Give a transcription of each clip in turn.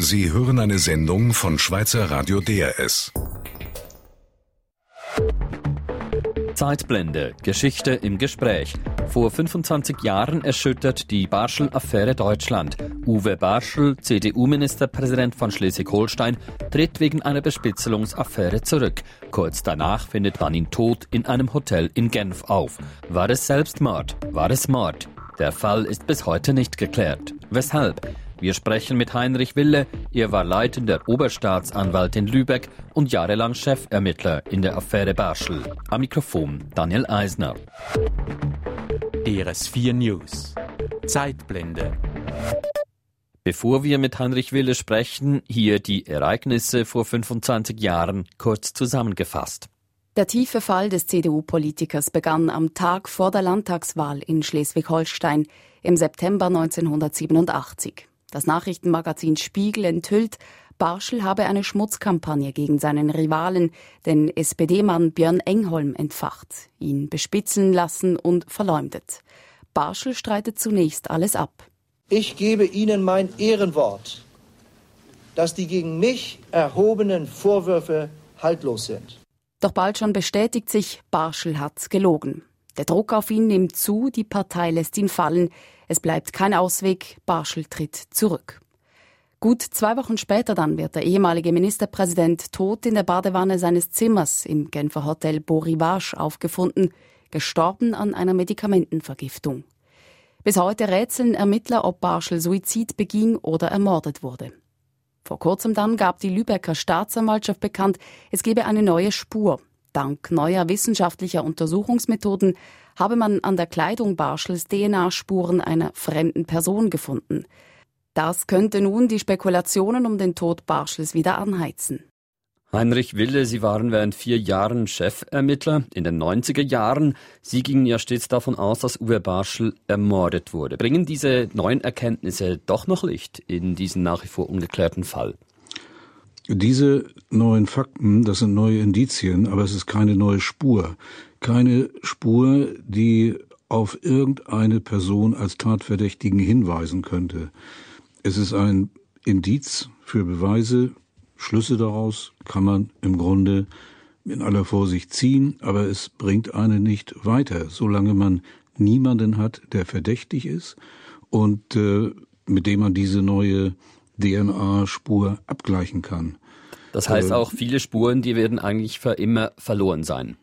Sie hören eine Sendung von Schweizer Radio DRS. Zeitblende. Geschichte im Gespräch. Vor 25 Jahren erschüttert die Barschel-Affäre Deutschland. Uwe Barschel, CDU-Ministerpräsident von Schleswig-Holstein, tritt wegen einer Bespitzelungsaffäre zurück. Kurz danach findet man ihn tot in einem Hotel in Genf auf. War es Selbstmord? War es Mord? Der Fall ist bis heute nicht geklärt. Weshalb? Wir sprechen mit Heinrich Wille. Er war leitender Oberstaatsanwalt in Lübeck und jahrelang Chefermittler in der Affäre Barschel. Am Mikrofon Daniel Eisner. DRS4 News. Zeitblende. Bevor wir mit Heinrich Wille sprechen, hier die Ereignisse vor 25 Jahren kurz zusammengefasst. Der tiefe Fall des CDU-Politikers begann am Tag vor der Landtagswahl in Schleswig-Holstein im September 1987. Das Nachrichtenmagazin Spiegel enthüllt, Barschel habe eine Schmutzkampagne gegen seinen Rivalen, den SPD-Mann Björn Engholm, entfacht, ihn bespitzeln lassen und verleumdet. Barschel streitet zunächst alles ab. Ich gebe Ihnen mein Ehrenwort, dass die gegen mich erhobenen Vorwürfe haltlos sind. Doch bald schon bestätigt sich, Barschel hat gelogen. Der Druck auf ihn nimmt zu, die Partei lässt ihn fallen. Es bleibt kein Ausweg, Barschel tritt zurück. Gut zwei Wochen später dann wird der ehemalige Ministerpräsident tot in der Badewanne seines Zimmers im Genfer Hotel Beau Rivage aufgefunden, gestorben an einer Medikamentenvergiftung. Bis heute rätseln Ermittler, ob Barschel Suizid beging oder ermordet wurde. Vor kurzem dann gab die Lübecker Staatsanwaltschaft bekannt, es gebe eine neue Spur. Dank neuer wissenschaftlicher Untersuchungsmethoden habe man an der Kleidung Barschels DNA-Spuren einer fremden Person gefunden. Das könnte nun die Spekulationen um den Tod Barschels wieder anheizen. Heinrich Wille, Sie waren während vier Jahren Chefermittler in den 90er Jahren. Sie gingen ja stets davon aus, dass Uwe Barschel ermordet wurde. Bringen diese neuen Erkenntnisse doch noch Licht in diesen nach wie vor ungeklärten Fall? Diese neuen Fakten, das sind neue Indizien, aber es ist keine neue Spur. Keine Spur, die auf irgendeine Person als Tatverdächtigen hinweisen könnte. Es ist ein Indiz für Beweise, Schlüsse daraus kann man im Grunde in aller Vorsicht ziehen, aber es bringt einen nicht weiter, solange man niemanden hat, der verdächtig ist und äh, mit dem man diese neue DNA-Spur abgleichen kann. Das heißt äh, auch, viele Spuren, die werden eigentlich für immer verloren sein.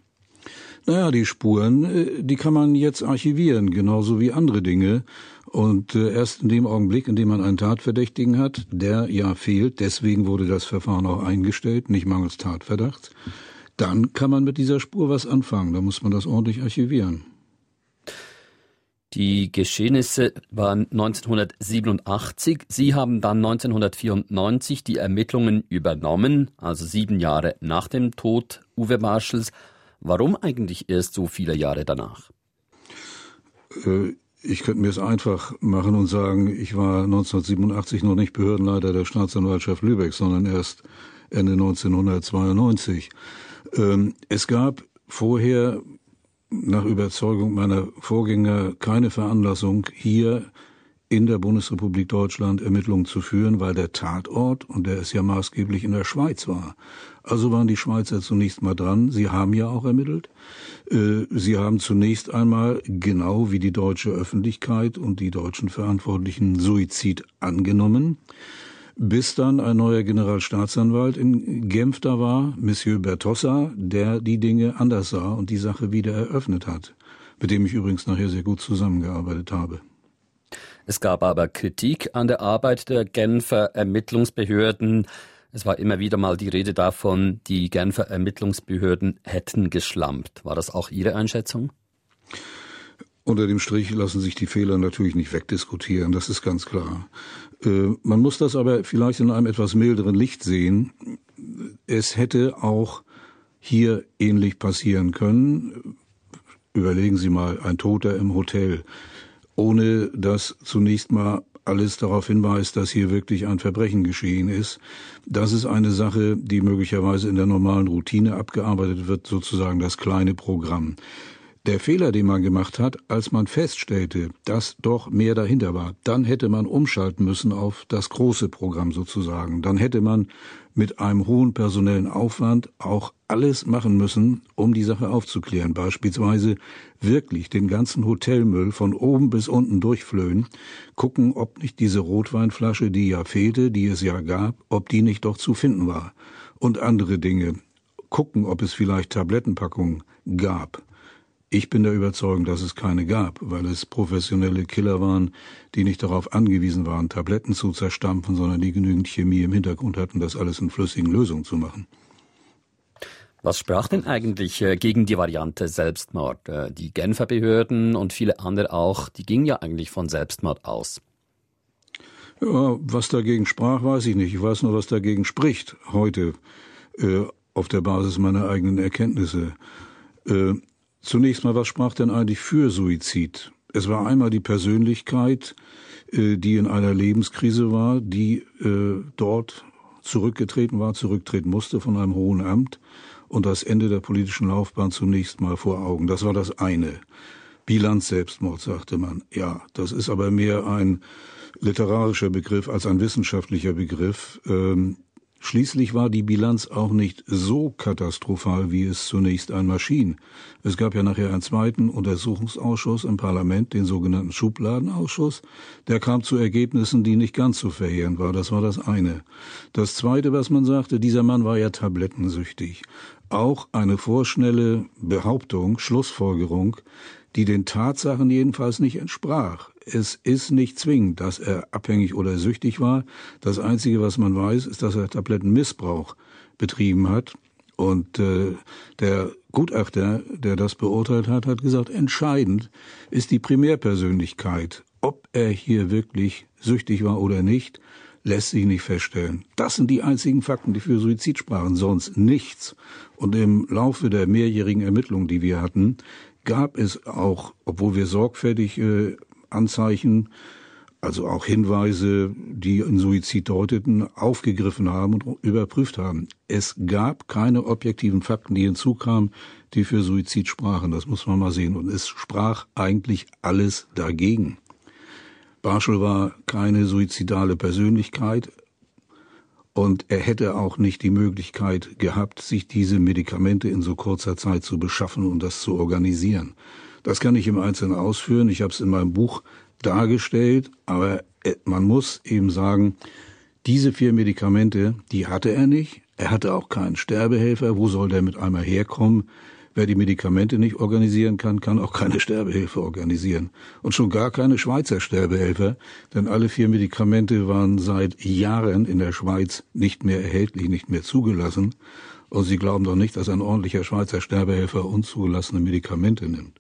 Naja, die Spuren, äh, die kann man jetzt archivieren, genauso wie andere Dinge. Und äh, erst in dem Augenblick, in dem man einen Tatverdächtigen hat, der ja fehlt, deswegen wurde das Verfahren auch eingestellt, nicht mangels Tatverdachts, dann kann man mit dieser Spur was anfangen. Da muss man das ordentlich archivieren. Die Geschehnisse waren 1987. Sie haben dann 1994 die Ermittlungen übernommen, also sieben Jahre nach dem Tod Uwe Marschalls. Warum eigentlich erst so viele Jahre danach? Äh, ich könnte mir es einfach machen und sagen, ich war 1987 noch nicht Behördenleiter der Staatsanwaltschaft Lübeck, sondern erst Ende 1992. Ähm, es gab vorher nach Überzeugung meiner Vorgänger keine Veranlassung, hier in der Bundesrepublik Deutschland Ermittlungen zu führen, weil der Tatort, und der ist ja maßgeblich in der Schweiz war. Also waren die Schweizer zunächst mal dran. Sie haben ja auch ermittelt. Äh, sie haben zunächst einmal, genau wie die deutsche Öffentlichkeit und die deutschen Verantwortlichen, Suizid angenommen. Bis dann ein neuer Generalstaatsanwalt in Genf da war, Monsieur Bertossa, der die Dinge anders sah und die Sache wieder eröffnet hat, mit dem ich übrigens nachher sehr gut zusammengearbeitet habe. Es gab aber Kritik an der Arbeit der Genfer Ermittlungsbehörden. Es war immer wieder mal die Rede davon, die Genfer Ermittlungsbehörden hätten geschlampt. War das auch Ihre Einschätzung? Unter dem Strich lassen sich die Fehler natürlich nicht wegdiskutieren, das ist ganz klar. Äh, man muss das aber vielleicht in einem etwas milderen Licht sehen. Es hätte auch hier ähnlich passieren können. Überlegen Sie mal, ein Toter im Hotel ohne dass zunächst mal alles darauf hinweist, dass hier wirklich ein Verbrechen geschehen ist. Das ist eine Sache, die möglicherweise in der normalen Routine abgearbeitet wird, sozusagen das kleine Programm. der Fehler, den man gemacht hat, als man feststellte, dass doch mehr dahinter war, dann hätte man umschalten müssen auf das große Programm sozusagen. Dann hätte man mit einem hohen personellen Aufwand auch alles machen müssen, um die Sache aufzuklären. Beispielsweise wirklich den ganzen Hotelmüll von oben bis unten durchflöhen, gucken, ob nicht diese Rotweinflasche, die ja fehlte, die es ja gab, ob die nicht doch zu finden war. Und andere Dinge. Gucken, ob es vielleicht Tablettenpackungen gab. Ich bin der Überzeugung, dass es keine gab, weil es professionelle Killer waren, die nicht darauf angewiesen waren, Tabletten zu zerstampfen, sondern die genügend Chemie im Hintergrund hatten, das alles in flüssigen Lösungen zu machen. Was sprach denn eigentlich äh, gegen die Variante Selbstmord? Äh, die Genfer Behörden und viele andere auch, die gingen ja eigentlich von Selbstmord aus. Ja, was dagegen sprach, weiß ich nicht. Ich weiß nur, was dagegen spricht heute äh, auf der Basis meiner eigenen Erkenntnisse. Äh, Zunächst mal, was sprach denn eigentlich für Suizid? Es war einmal die Persönlichkeit, die in einer Lebenskrise war, die dort zurückgetreten war, zurücktreten musste von einem hohen Amt und das Ende der politischen Laufbahn zunächst mal vor Augen. Das war das eine. Bilanz Selbstmord, sagte man. Ja, das ist aber mehr ein literarischer Begriff als ein wissenschaftlicher Begriff. Ähm, Schließlich war die Bilanz auch nicht so katastrophal, wie es zunächst einmal schien. Es gab ja nachher einen zweiten Untersuchungsausschuss im Parlament, den sogenannten Schubladenausschuss. Der kam zu Ergebnissen, die nicht ganz so verheerend waren. Das war das eine. Das zweite, was man sagte, dieser Mann war ja tablettensüchtig. Auch eine vorschnelle Behauptung, Schlussfolgerung, die den Tatsachen jedenfalls nicht entsprach. Es ist nicht zwingend, dass er abhängig oder süchtig war. Das Einzige, was man weiß, ist, dass er Tablettenmissbrauch betrieben hat. Und äh, der Gutachter, der das beurteilt hat, hat gesagt, entscheidend ist die Primärpersönlichkeit. Ob er hier wirklich süchtig war oder nicht, lässt sich nicht feststellen. Das sind die einzigen Fakten, die für Suizid sprachen, sonst nichts. Und im Laufe der mehrjährigen Ermittlungen, die wir hatten, gab es auch, obwohl wir sorgfältig äh, Anzeichen, also auch Hinweise, die in Suizid deuteten, aufgegriffen haben und überprüft haben. Es gab keine objektiven Fakten, die hinzukamen, die für Suizid sprachen. Das muss man mal sehen. Und es sprach eigentlich alles dagegen. Barschel war keine suizidale Persönlichkeit und er hätte auch nicht die Möglichkeit gehabt, sich diese Medikamente in so kurzer Zeit zu beschaffen und das zu organisieren. Das kann ich im Einzelnen ausführen. Ich habe es in meinem Buch dargestellt, aber äh, man muss eben sagen, diese vier Medikamente, die hatte er nicht. Er hatte auch keinen Sterbehelfer. Wo soll der mit einmal herkommen? Wer die Medikamente nicht organisieren kann, kann auch keine Sterbehilfe organisieren. Und schon gar keine Schweizer Sterbehelfer, denn alle vier Medikamente waren seit Jahren in der Schweiz nicht mehr erhältlich, nicht mehr zugelassen. Und Sie glauben doch nicht, dass ein ordentlicher Schweizer Sterbehelfer unzugelassene Medikamente nimmt.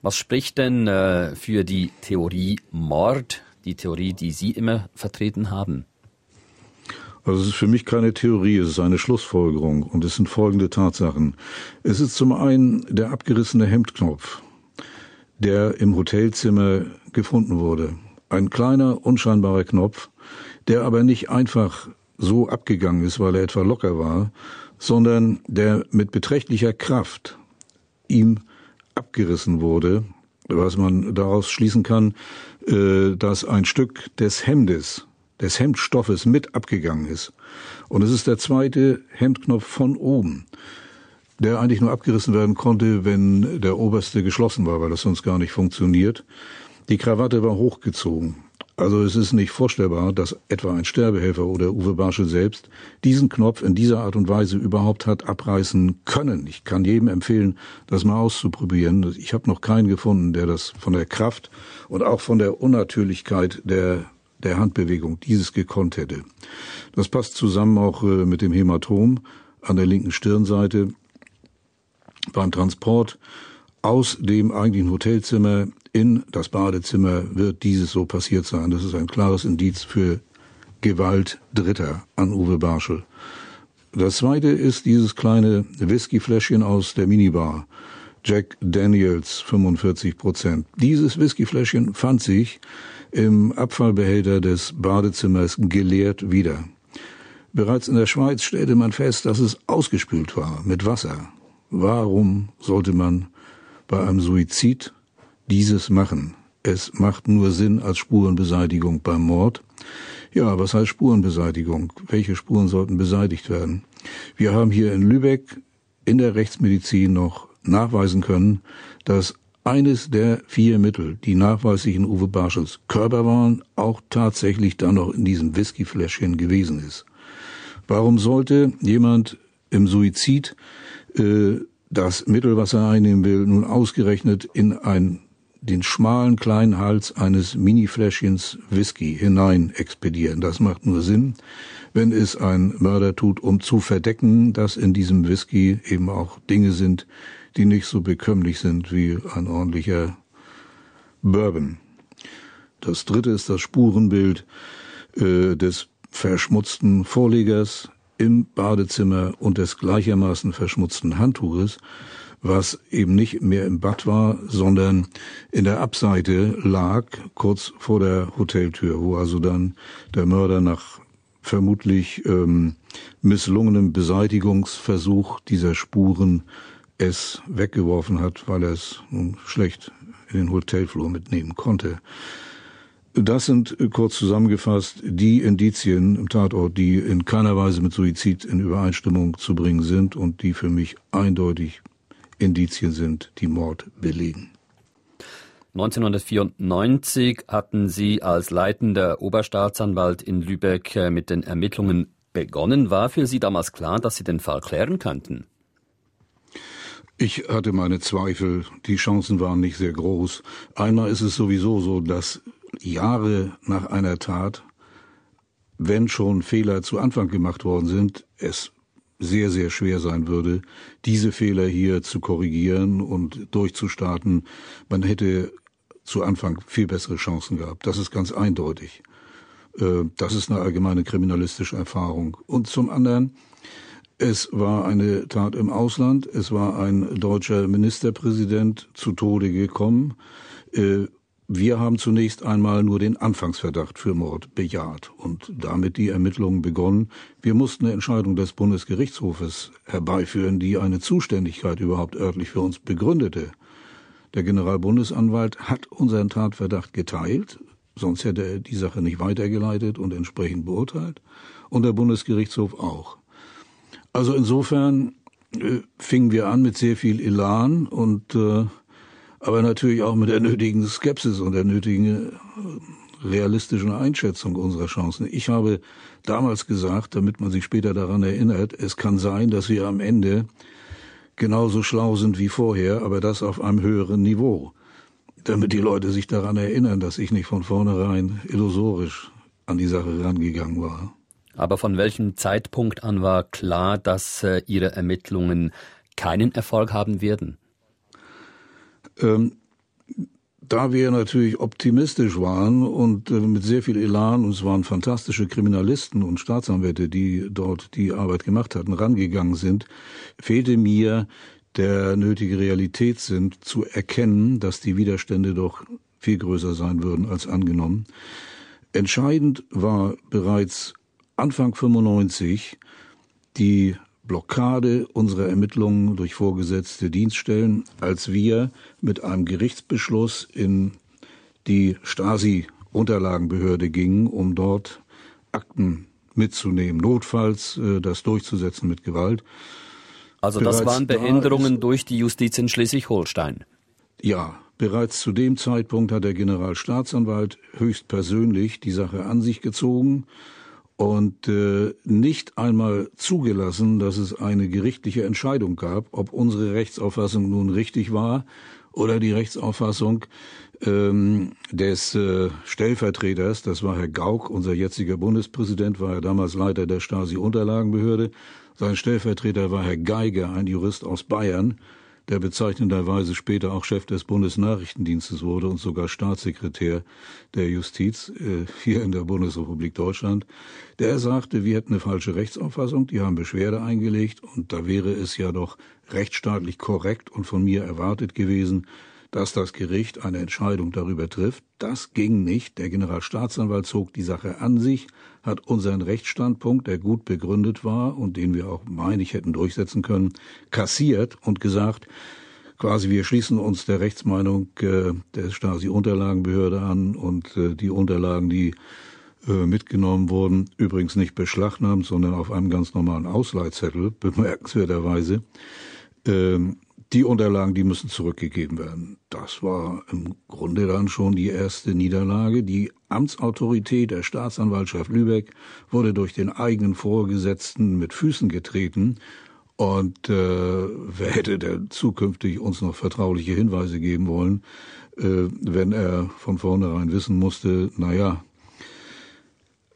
Was spricht denn äh, für die Theorie Mord, die Theorie, die Sie immer vertreten haben? Also es ist für mich keine Theorie, es ist eine Schlussfolgerung und es sind folgende Tatsachen. Es ist zum einen der abgerissene Hemdknopf, der im Hotelzimmer gefunden wurde. Ein kleiner, unscheinbarer Knopf, der aber nicht einfach so abgegangen ist, weil er etwa locker war, sondern der mit beträchtlicher Kraft ihm abgerissen wurde, was man daraus schließen kann, äh, dass ein Stück des Hemdes, des Hemdstoffes mit abgegangen ist. Und es ist der zweite Hemdknopf von oben, der eigentlich nur abgerissen werden konnte, wenn der oberste geschlossen war, weil das sonst gar nicht funktioniert. Die Krawatte war hochgezogen. Also es ist nicht vorstellbar, dass etwa ein Sterbehelfer oder Uwe Barschel selbst diesen Knopf in dieser Art und Weise überhaupt hat abreißen können. Ich kann jedem empfehlen, das mal auszuprobieren. Ich habe noch keinen gefunden, der das von der Kraft und auch von der Unnatürlichkeit der der Handbewegung dieses gekonnt hätte. Das passt zusammen auch äh, mit dem Hämatom an der linken Stirnseite beim Transport aus dem eigentlichen Hotelzimmer in das Badezimmer wird dieses so passiert sein. Das ist ein klares Indiz für Gewalt Dritter an Uwe Barschel. Das zweite ist dieses kleine Whiskyfläschchen aus der Minibar. Jack Daniels 45 Prozent. Dieses Whiskyfläschchen fand sich im Abfallbehälter des Badezimmers geleert wieder. Bereits in der Schweiz stellte man fest, dass es ausgespült war mit Wasser. Warum sollte man bei einem Suizid dieses machen. Es macht nur Sinn als Spurenbeseitigung beim Mord. Ja, was heißt Spurenbeseitigung? Welche Spuren sollten beseitigt werden? Wir haben hier in Lübeck in der Rechtsmedizin noch nachweisen können, dass eines der vier Mittel, die nachweislich in Uwe Barschels Körper waren, auch tatsächlich dann noch in diesem Whiskyfläschchen gewesen ist. Warum sollte jemand im Suizid äh, das Mittel, was er einnehmen will, nun ausgerechnet in ein den schmalen kleinen Hals eines Minifläschchens Whisky hinein expedieren. Das macht nur Sinn, wenn es ein Mörder tut, um zu verdecken, dass in diesem Whisky eben auch Dinge sind, die nicht so bekömmlich sind wie ein ordentlicher Bourbon. Das dritte ist das Spurenbild äh, des verschmutzten Vorlegers im Badezimmer und des gleichermaßen verschmutzten Handtuches, was eben nicht mehr im Bad war, sondern in der Abseite lag, kurz vor der Hoteltür, wo also dann der Mörder nach vermutlich ähm, misslungenem Beseitigungsversuch dieser Spuren es weggeworfen hat, weil er es nun schlecht in den Hotelflur mitnehmen konnte. Das sind äh, kurz zusammengefasst die Indizien im Tatort, die in keiner Weise mit Suizid in Übereinstimmung zu bringen sind und die für mich eindeutig Indizien sind, die Mord belegen. 1994 hatten Sie als leitender Oberstaatsanwalt in Lübeck äh, mit den Ermittlungen begonnen. War für Sie damals klar, dass Sie den Fall klären könnten? Ich hatte meine Zweifel. Die Chancen waren nicht sehr groß. Einmal ist es sowieso so, dass Jahre nach einer Tat, wenn schon Fehler zu Anfang gemacht worden sind, es sehr, sehr schwer sein würde, diese Fehler hier zu korrigieren und durchzustarten. Man hätte zu Anfang viel bessere Chancen gehabt. Das ist ganz eindeutig. Äh, das ist eine allgemeine kriminalistische Erfahrung. Und zum anderen, es war eine Tat im Ausland. Es war ein deutscher Ministerpräsident zu Tode gekommen. Äh, wir haben zunächst einmal nur den Anfangsverdacht für Mord bejaht und damit die Ermittlungen begonnen. Wir mussten eine Entscheidung des Bundesgerichtshofes herbeiführen, die eine Zuständigkeit überhaupt örtlich für uns begründete. Der Generalbundesanwalt hat unseren Tatverdacht geteilt, sonst hätte er die Sache nicht weitergeleitet und entsprechend beurteilt, und der Bundesgerichtshof auch. Also insofern äh, fingen wir an mit sehr viel Elan und äh, aber natürlich auch mit der nötigen Skepsis und der nötigen äh, realistischen Einschätzung unserer Chancen. Ich habe damals gesagt, damit man sich später daran erinnert, es kann sein, dass wir am Ende genauso schlau sind wie vorher, aber das auf einem höheren Niveau, damit die Leute sich daran erinnern, dass ich nicht von vornherein illusorisch an die Sache rangegangen war. Aber von welchem Zeitpunkt an war klar, dass äh, Ihre Ermittlungen keinen Erfolg haben werden? Ähm, da wir natürlich optimistisch waren und äh, mit sehr viel Elan, und es waren fantastische Kriminalisten und Staatsanwälte, die dort die Arbeit gemacht hatten, rangegangen sind, fehlte mir der nötige Realitätssinn zu erkennen, dass die Widerstände doch viel größer sein würden als angenommen. Entscheidend war bereits Anfang 95 die Blockade unserer Ermittlungen durch vorgesetzte Dienststellen, als wir mit einem Gerichtsbeschluss in die Stasi-Unterlagenbehörde gingen, um dort Akten mitzunehmen, notfalls äh, das durchzusetzen mit Gewalt. Also das bereits waren Behinderungen da durch die Justiz in Schleswig-Holstein. Ja, bereits zu dem Zeitpunkt hat der Generalstaatsanwalt höchstpersönlich die Sache an sich gezogen und äh, nicht einmal zugelassen, dass es eine gerichtliche Entscheidung gab, ob unsere Rechtsauffassung nun richtig war oder die Rechtsauffassung ähm, des äh, Stellvertreters, das war Herr Gauck, unser jetziger Bundespräsident, war ja damals Leiter der Stasi-Unterlagenbehörde. Sein Stellvertreter war Herr Geiger, ein Jurist aus Bayern, der bezeichnenderweise später auch Chef des Bundesnachrichtendienstes wurde und sogar Staatssekretär der Justiz äh, hier in der Bundesrepublik Deutschland, der sagte, wir hätten eine falsche Rechtsauffassung, die haben Beschwerde eingelegt und da wäre es ja doch rechtsstaatlich korrekt und von mir erwartet gewesen, dass das Gericht eine Entscheidung darüber trifft. Das ging nicht. Der Generalstaatsanwalt zog die Sache an sich, hat unseren Rechtsstandpunkt, der gut begründet war und den wir auch, meine ich, hätten durchsetzen können, kassiert und gesagt, quasi wir schließen uns der Rechtsmeinung äh, der Stasi-Unterlagenbehörde an und äh, die Unterlagen, die äh, mitgenommen wurden, übrigens nicht beschlagnahmt, sondern auf einem ganz normalen Ausleihzettel, bemerkenswerterweise. Ähm, die Unterlagen, die müssen zurückgegeben werden. Das war im Grunde dann schon die erste Niederlage. Die Amtsautorität der Staatsanwaltschaft Lübeck wurde durch den eigenen Vorgesetzten mit Füßen getreten. Und äh, wer hätte denn zukünftig uns noch vertrauliche Hinweise geben wollen, äh, wenn er von vornherein wissen musste, naja,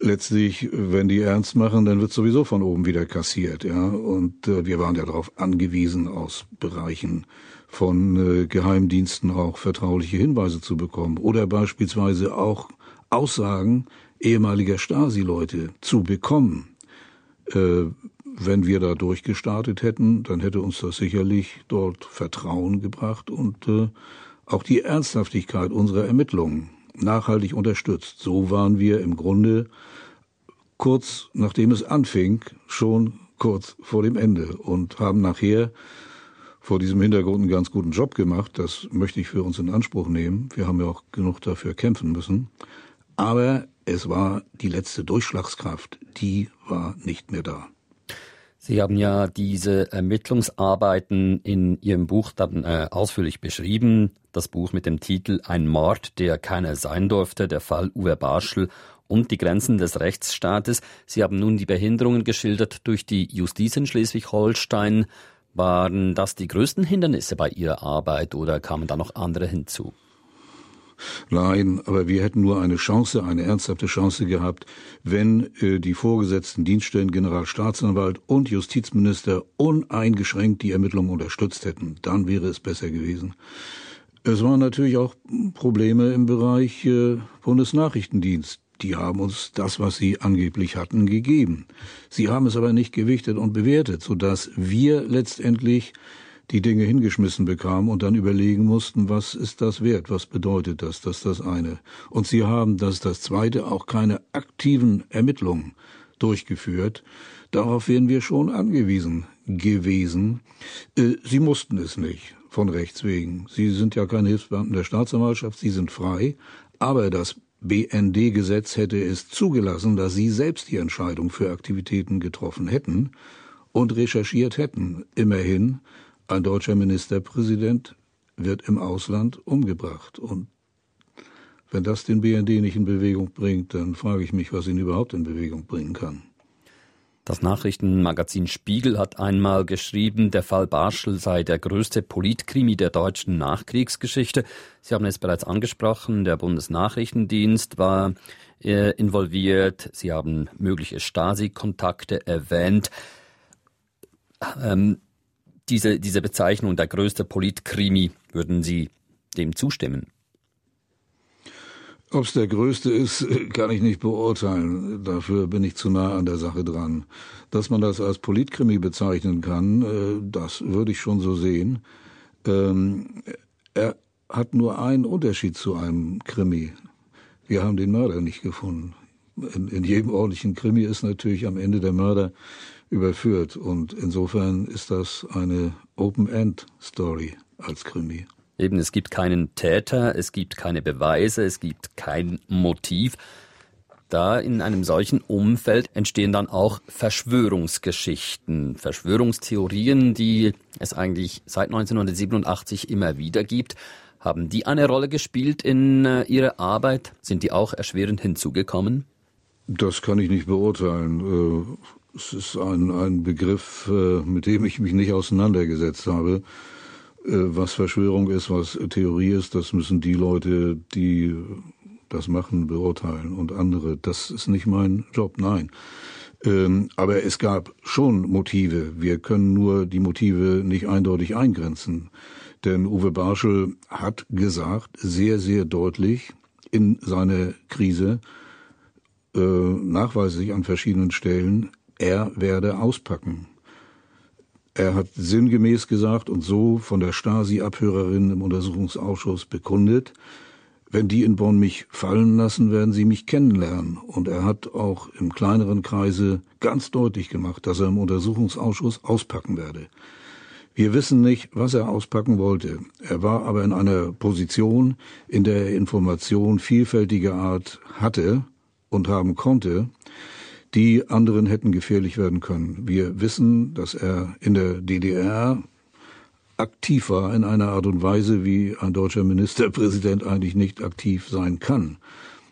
letztlich, wenn die ernst machen, dann wird sowieso von oben wieder kassiert, ja. Und äh, wir waren ja darauf angewiesen, aus Bereichen von äh, Geheimdiensten auch vertrauliche Hinweise zu bekommen oder beispielsweise auch Aussagen ehemaliger Stasi-Leute zu bekommen. Äh, wenn wir da durchgestartet hätten, dann hätte uns das sicherlich dort Vertrauen gebracht und äh, auch die Ernsthaftigkeit unserer Ermittlungen nachhaltig unterstützt. So waren wir im Grunde kurz nachdem es anfing, schon kurz vor dem Ende und haben nachher vor diesem Hintergrund einen ganz guten Job gemacht. Das möchte ich für uns in Anspruch nehmen. Wir haben ja auch genug dafür kämpfen müssen. Aber es war die letzte Durchschlagskraft, die war nicht mehr da. Sie haben ja diese Ermittlungsarbeiten in Ihrem Buch dann äh, ausführlich beschrieben. Das Buch mit dem Titel Ein Mord, der keiner sein durfte, der Fall Uwe Barschel und die Grenzen des Rechtsstaates. Sie haben nun die Behinderungen geschildert durch die Justiz in Schleswig-Holstein. Waren das die größten Hindernisse bei Ihrer Arbeit oder kamen da noch andere hinzu? Nein, aber wir hätten nur eine Chance, eine ernsthafte Chance gehabt, wenn äh, die vorgesetzten Dienststellen Generalstaatsanwalt und Justizminister uneingeschränkt die Ermittlungen unterstützt hätten. Dann wäre es besser gewesen. Es waren natürlich auch Probleme im Bereich äh, Bundesnachrichtendienst. Die haben uns das, was sie angeblich hatten, gegeben. Sie haben es aber nicht gewichtet und bewertet, sodass wir letztendlich die Dinge hingeschmissen bekamen und dann überlegen mussten, was ist das wert, was bedeutet das, das ist das eine. Und sie haben, das ist das zweite, auch keine aktiven Ermittlungen durchgeführt. Darauf wären wir schon angewiesen gewesen. Äh, sie mussten es nicht, von Rechts wegen. Sie sind ja keine Hilfsbeamten der Staatsanwaltschaft, sie sind frei. Aber das BND-Gesetz hätte es zugelassen, dass sie selbst die Entscheidung für Aktivitäten getroffen hätten und recherchiert hätten. Immerhin ein deutscher Ministerpräsident wird im Ausland umgebracht. Und wenn das den BND nicht in Bewegung bringt, dann frage ich mich, was ihn überhaupt in Bewegung bringen kann. Das Nachrichtenmagazin Spiegel hat einmal geschrieben, der Fall Barschel sei der größte Politkrimi der deutschen Nachkriegsgeschichte. Sie haben es bereits angesprochen, der Bundesnachrichtendienst war äh, involviert. Sie haben mögliche Stasi-Kontakte erwähnt. Ähm, diese, diese Bezeichnung, der größte Politkrimi, würden Sie dem zustimmen? Ob es der größte ist, kann ich nicht beurteilen. Dafür bin ich zu nah an der Sache dran. Dass man das als Politkrimi bezeichnen kann, äh, das würde ich schon so sehen. Ähm, er hat nur einen Unterschied zu einem Krimi. Wir haben den Mörder nicht gefunden. In, in jedem ordentlichen Krimi ist natürlich am Ende der Mörder überführt. Und insofern ist das eine Open-End-Story als Krimi. Eben, es gibt keinen Täter, es gibt keine Beweise, es gibt kein Motiv. Da in einem solchen Umfeld entstehen dann auch Verschwörungsgeschichten, Verschwörungstheorien, die es eigentlich seit 1987 immer wieder gibt. Haben die eine Rolle gespielt in äh, Ihrer Arbeit? Sind die auch erschwerend hinzugekommen? Das kann ich nicht beurteilen. Äh, es ist ein, ein Begriff, äh, mit dem ich mich nicht auseinandergesetzt habe. Äh, was Verschwörung ist, was Theorie ist, das müssen die Leute, die das machen, beurteilen und andere. Das ist nicht mein Job, nein. Ähm, aber es gab schon Motive. Wir können nur die Motive nicht eindeutig eingrenzen. Denn Uwe Barschel hat gesagt, sehr, sehr deutlich in seiner Krise, äh, nachweislich an verschiedenen Stellen, er werde auspacken. Er hat sinngemäß gesagt und so von der Stasi-Abhörerin im Untersuchungsausschuss bekundet, wenn die in Bonn mich fallen lassen, werden sie mich kennenlernen. Und er hat auch im kleineren Kreise ganz deutlich gemacht, dass er im Untersuchungsausschuss auspacken werde. Wir wissen nicht, was er auspacken wollte. Er war aber in einer Position, in der er Information vielfältiger Art hatte und haben konnte, die anderen hätten gefährlich werden können. Wir wissen, dass er in der DDR aktiv war in einer Art und Weise, wie ein deutscher Ministerpräsident eigentlich nicht aktiv sein kann.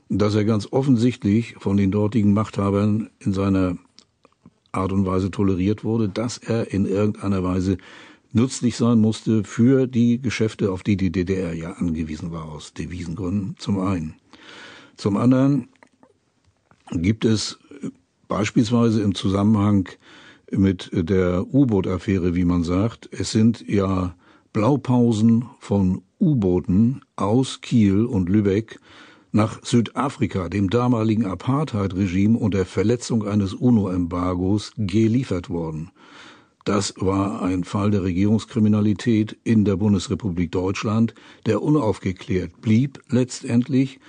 Dass er ganz offensichtlich von den dortigen Machthabern in seiner Art und Weise toleriert wurde, dass er in irgendeiner Weise nützlich sein musste für die Geschäfte, auf die die DDR ja angewiesen war, aus Devisengründen zum einen. Zum anderen gibt es beispielsweise im Zusammenhang mit der U-Boot-Affäre, wie man sagt, es sind ja Blaupausen von U-Booten aus Kiel und Lübeck nach Südafrika, dem damaligen Apartheid-Regime und der Verletzung eines UNO-Embargos geliefert worden. Das war ein Fall der Regierungskriminalität in der Bundesrepublik Deutschland, der unaufgeklärt blieb letztendlich,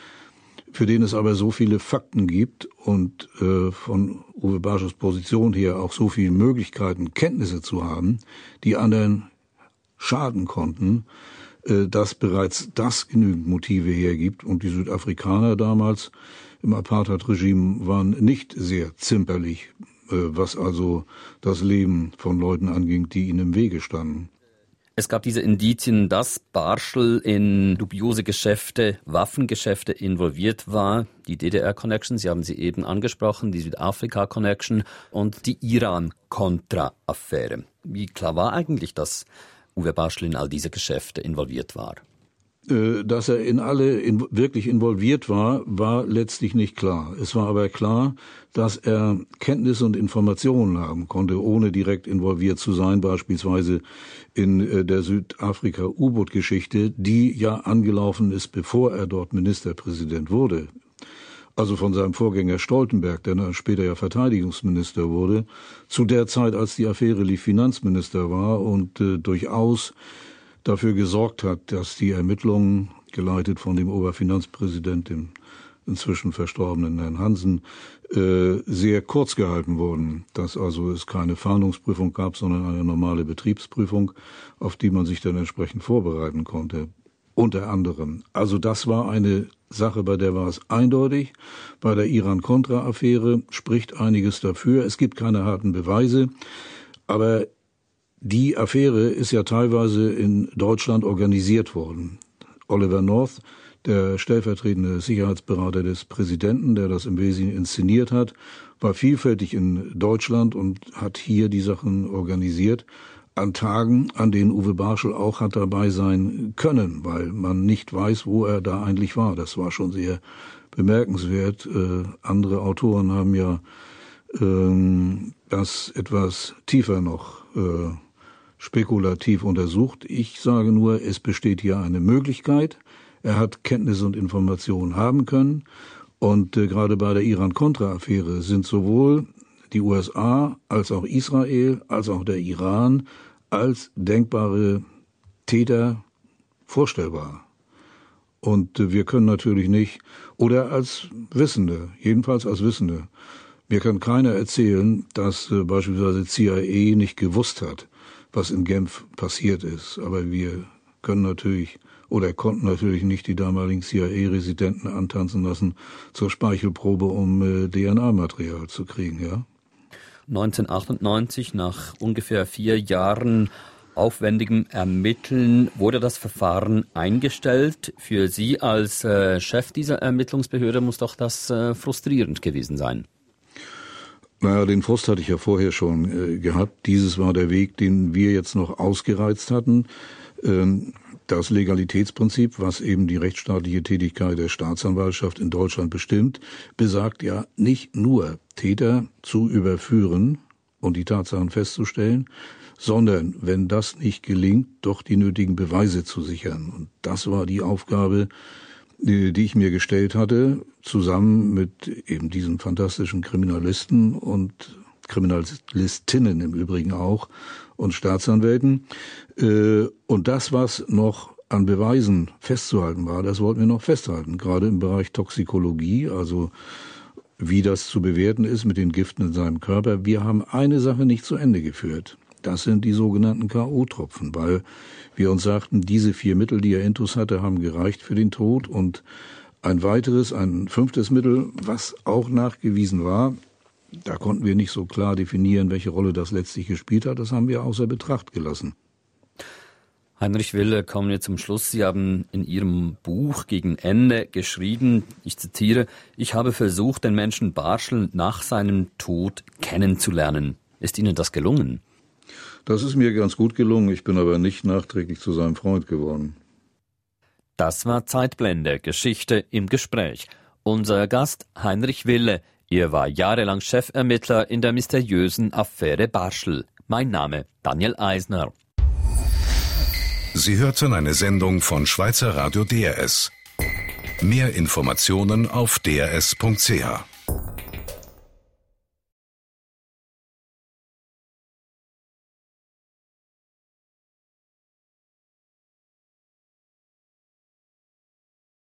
für den es aber so viele Fakten gibt und äh, von Uwe Barsches Position her auch so viele Möglichkeiten, Kenntnisse zu haben, die anderen schaden konnten, äh, dass bereits das genügend Motive hergibt. Und die Südafrikaner damals im Apartheid-Regime waren nicht sehr zimperlich äh, was also das Leben von Leuten anging, die ihnen im Wege standen. Es gab diese Indizien, dass Barschel in dubiose Geschäfte, Waffengeschäfte involviert war. Die DDR-Connection, Sie haben sie eben angesprochen, die Südafrika-Connection und die Iran-Contra-Affäre. Wie klar war eigentlich, dass Uwe Barschel in all diese Geschäfte involviert war? Äh, dass er in alle in, wirklich involviert war, war letztlich nicht klar. Es war aber klar, dass er Kenntnisse und Informationen haben konnte, ohne direkt involviert zu sein, beispielsweise in äh, der Südafrika-U-Boot-Geschichte, die ja angelaufen ist, bevor er dort Ministerpräsident wurde. Also von seinem Vorgänger Stoltenberg, der dann später ja Verteidigungsminister wurde, zu der Zeit, als die Affäre lief, Finanzminister war und äh, durchaus dafür gesorgt hat, dass die Ermittlungen, geleitet von dem Oberfinanzpräsidenten, inzwischen verstorbenen Herrn Hansen, äh, sehr kurz gehalten wurden, dass also es keine Fahndungsprüfung gab, sondern eine normale Betriebsprüfung, auf die man sich dann entsprechend vorbereiten konnte. Unter anderem. Also das war eine Sache, bei der war es eindeutig. Bei der Iran-Contra-Affäre spricht einiges dafür. Es gibt keine harten Beweise. Aber die Affäre ist ja teilweise in Deutschland organisiert worden. Oliver North, der stellvertretende Sicherheitsberater des Präsidenten, der das im Wesentlichen inszeniert hat, war vielfältig in Deutschland und hat hier die Sachen organisiert an Tagen, an denen Uwe Barschel auch hat dabei sein können, weil man nicht weiß, wo er da eigentlich war. Das war schon sehr bemerkenswert. Äh, andere Autoren haben ja ähm, das etwas tiefer noch äh, spekulativ untersucht. Ich sage nur, es besteht hier eine Möglichkeit. Er hat Kenntnisse und Informationen haben können. Und äh, gerade bei der Iran-Contra-Affäre sind sowohl die USA als auch Israel als auch der Iran als denkbare Täter vorstellbar. Und äh, wir können natürlich nicht, oder als Wissende, jedenfalls als Wissende, mir kann keiner erzählen, dass äh, beispielsweise CIA nicht gewusst hat, was in Genf passiert ist. Aber wir können natürlich oder konnten natürlich nicht die damaligen CIA-Residenten antanzen lassen zur Speichelprobe, um äh, DNA-Material zu kriegen, ja. 1998, nach ungefähr vier Jahren aufwendigem Ermitteln, wurde das Verfahren eingestellt. Für Sie als äh, Chef dieser Ermittlungsbehörde muss doch das äh, frustrierend gewesen sein. Naja, den Frust hatte ich ja vorher schon äh, gehabt. Dieses war der Weg, den wir jetzt noch ausgereizt hatten. Ähm, das Legalitätsprinzip, was eben die rechtsstaatliche Tätigkeit der Staatsanwaltschaft in Deutschland bestimmt, besagt ja nicht nur Täter zu überführen und die Tatsachen festzustellen, sondern, wenn das nicht gelingt, doch die nötigen Beweise zu sichern. Und das war die Aufgabe, die, die ich mir gestellt hatte, zusammen mit eben diesen fantastischen Kriminalisten und Kriminalistinnen im Übrigen auch und Staatsanwälten. Äh, und das, was noch an Beweisen festzuhalten war, das wollten wir noch festhalten, gerade im Bereich Toxikologie, also wie das zu bewerten ist mit den Giften in seinem Körper. Wir haben eine Sache nicht zu Ende geführt. Das sind die sogenannten K.O.-Tropfen, weil wir uns sagten, diese vier Mittel, die er intus hatte, haben gereicht für den Tod und ein weiteres, ein fünftes Mittel, was auch nachgewiesen war, da konnten wir nicht so klar definieren, welche Rolle das letztlich gespielt hat. Das haben wir außer Betracht gelassen. Heinrich Wille, kommen wir zum Schluss. Sie haben in Ihrem Buch gegen Ende geschrieben, ich zitiere, ich habe versucht, den Menschen Barschel nach seinem Tod kennenzulernen. Ist Ihnen das gelungen? Das ist mir ganz gut gelungen. Ich bin aber nicht nachträglich zu seinem Freund geworden. Das war Zeitblende, Geschichte im Gespräch. Unser Gast Heinrich Wille. Er war jahrelang Chefermittler in der mysteriösen Affäre Barschel. Mein Name Daniel Eisner. Sie hörten eine Sendung von Schweizer Radio DRS. Mehr Informationen auf drs.ch.